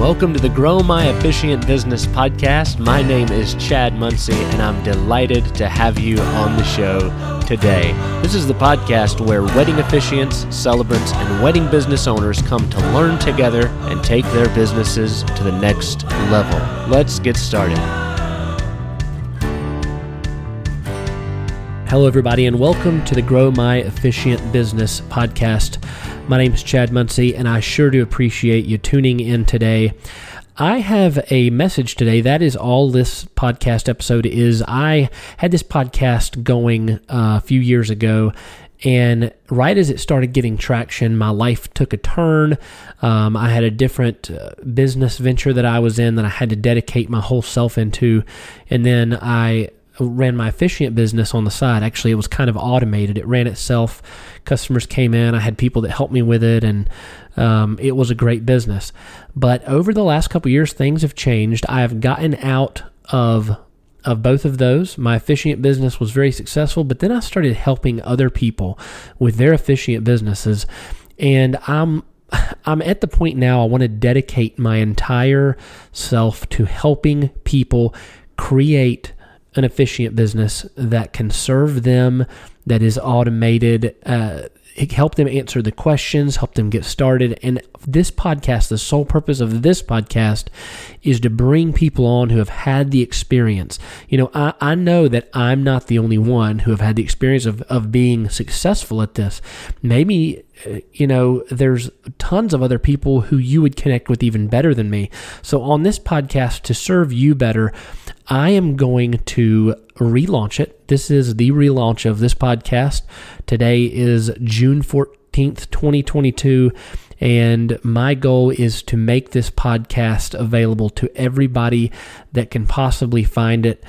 Welcome to the Grow My Officiant Business podcast. My name is Chad Muncie, and I'm delighted to have you on the show today. This is the podcast where wedding officiants, celebrants, and wedding business owners come to learn together and take their businesses to the next level. Let's get started. Hello, everybody, and welcome to the Grow My Officiant Business podcast. My name is Chad Muncie, and I sure do appreciate you tuning in today. I have a message today. That is all this podcast episode is. I had this podcast going uh, a few years ago, and right as it started getting traction, my life took a turn. Um, I had a different uh, business venture that I was in that I had to dedicate my whole self into. And then I ran my officiant business on the side. Actually, it was kind of automated. It ran itself. Customers came in. I had people that helped me with it, and um, it was a great business. But over the last couple years, things have changed. I have gotten out of of both of those. My officiant business was very successful, but then I started helping other people with their officiant businesses, and I'm I'm at the point now I want to dedicate my entire self to helping people create an officiant business that can serve them, that is automated, uh, help them answer the questions, help them get started. And this podcast, the sole purpose of this podcast is to bring people on who have had the experience. You know, I, I know that I'm not the only one who have had the experience of, of being successful at this. Maybe uh, you know, there's tons of other people who you would connect with even better than me. So, on this podcast, to serve you better, I am going to relaunch it. This is the relaunch of this podcast. Today is June 14th, 2022. And my goal is to make this podcast available to everybody that can possibly find it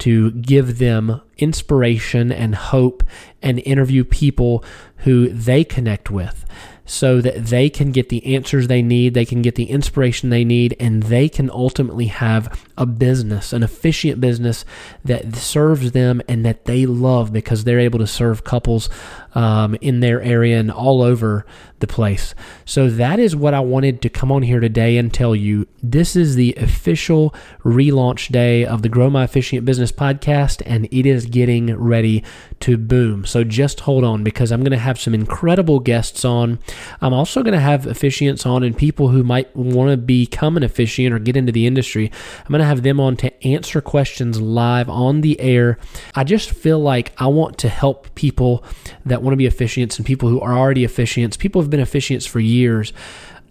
to give them inspiration and hope and interview people who they connect with so that they can get the answers they need, they can get the inspiration they need, and they can ultimately have a business, an officiant business that serves them and that they love because they're able to serve couples um, in their area and all over the place. So that is what I wanted to come on here today and tell you. This is the official relaunch day of the Grow My Officiant Business podcast, and it is getting ready to boom. So just hold on because I'm going to have some incredible guests on. I'm also going to have officiants on and people who might want to become an officiant or get into the industry. I'm going to have them on to answer questions live on the air. I just feel like I want to help people that want to be officiants and people who are already officiants, people who've been officiants for years,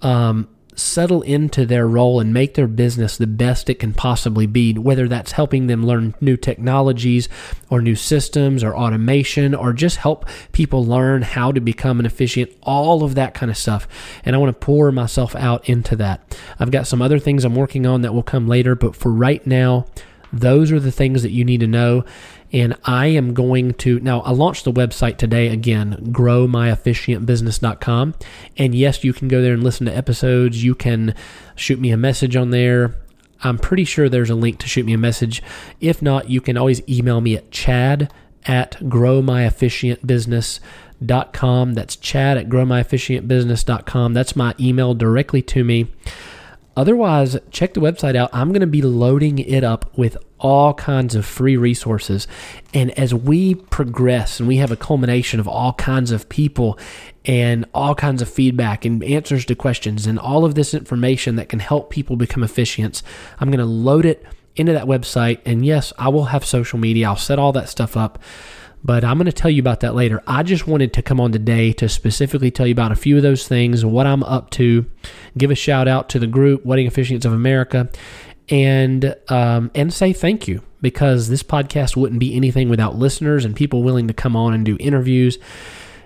um, settle into their role and make their business the best it can possibly be, whether that's helping them learn new technologies or new systems or automation or just help people learn how to become an officiant, all of that kind of stuff. And I want to pour myself out into that. I've got some other things I'm working on that will come later, but for right now, those are the things that you need to know. And I am going to now, I launched the website today again, growmyofficiantbusiness.com. And yes, you can go there and listen to episodes. You can shoot me a message on there. I'm pretty sure there's a link to shoot me a message. If not, you can always email me at chad at growmyofficiantbusiness.com. That's chad at growmyofficiantbusiness.com. That's my email directly to me. Otherwise, check the website out. I'm going to be loading it up with all kinds of free resources. And as we progress and we have a culmination of all kinds of people and all kinds of feedback and answers to questions and all of this information that can help people become officiant, I'm going to load it into that website. And yes, I will have social media, I'll set all that stuff up but I'm going to tell you about that later. I just wanted to come on today to specifically tell you about a few of those things, what I'm up to, give a shout out to the group Wedding Officiants of America, and um, and say thank you because this podcast wouldn't be anything without listeners and people willing to come on and do interviews.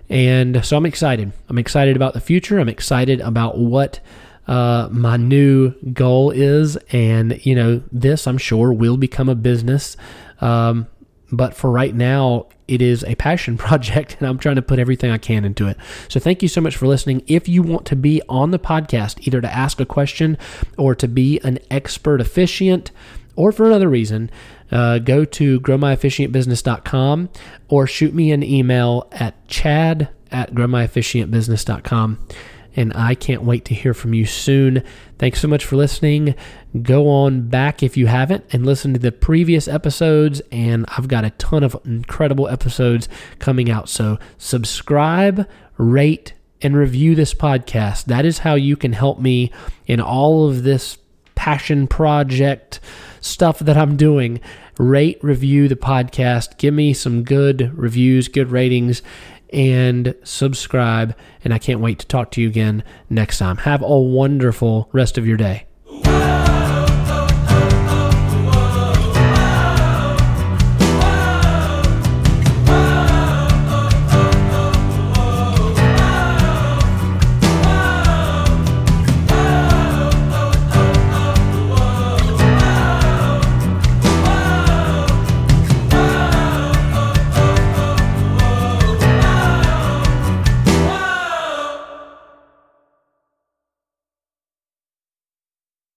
And so I'm excited. I'm excited about the future. I'm excited about what uh, my new goal is. And, you know, this I'm sure will become a business. Um, but for right now, it is a passion project and I'm trying to put everything I can into it. So thank you so much for listening. If you want to be on the podcast, either to ask a question or to be an expert officiant or for another reason, uh, go to growmyofficiantbusiness.com or shoot me an email at chad at growmyofficiantbusiness.com and I can't wait to hear from you soon. Thanks so much for listening. Go on back if you haven't and listen to the previous episodes, and I've got a ton of incredible episodes coming out. So subscribe, rate, and review this podcast. That is how you can help me in all of this passion project stuff that I'm doing. Rate, review the podcast, give me some good reviews, good ratings, and subscribe. And I can't wait to talk to you again next time. Have a wonderful rest of your day.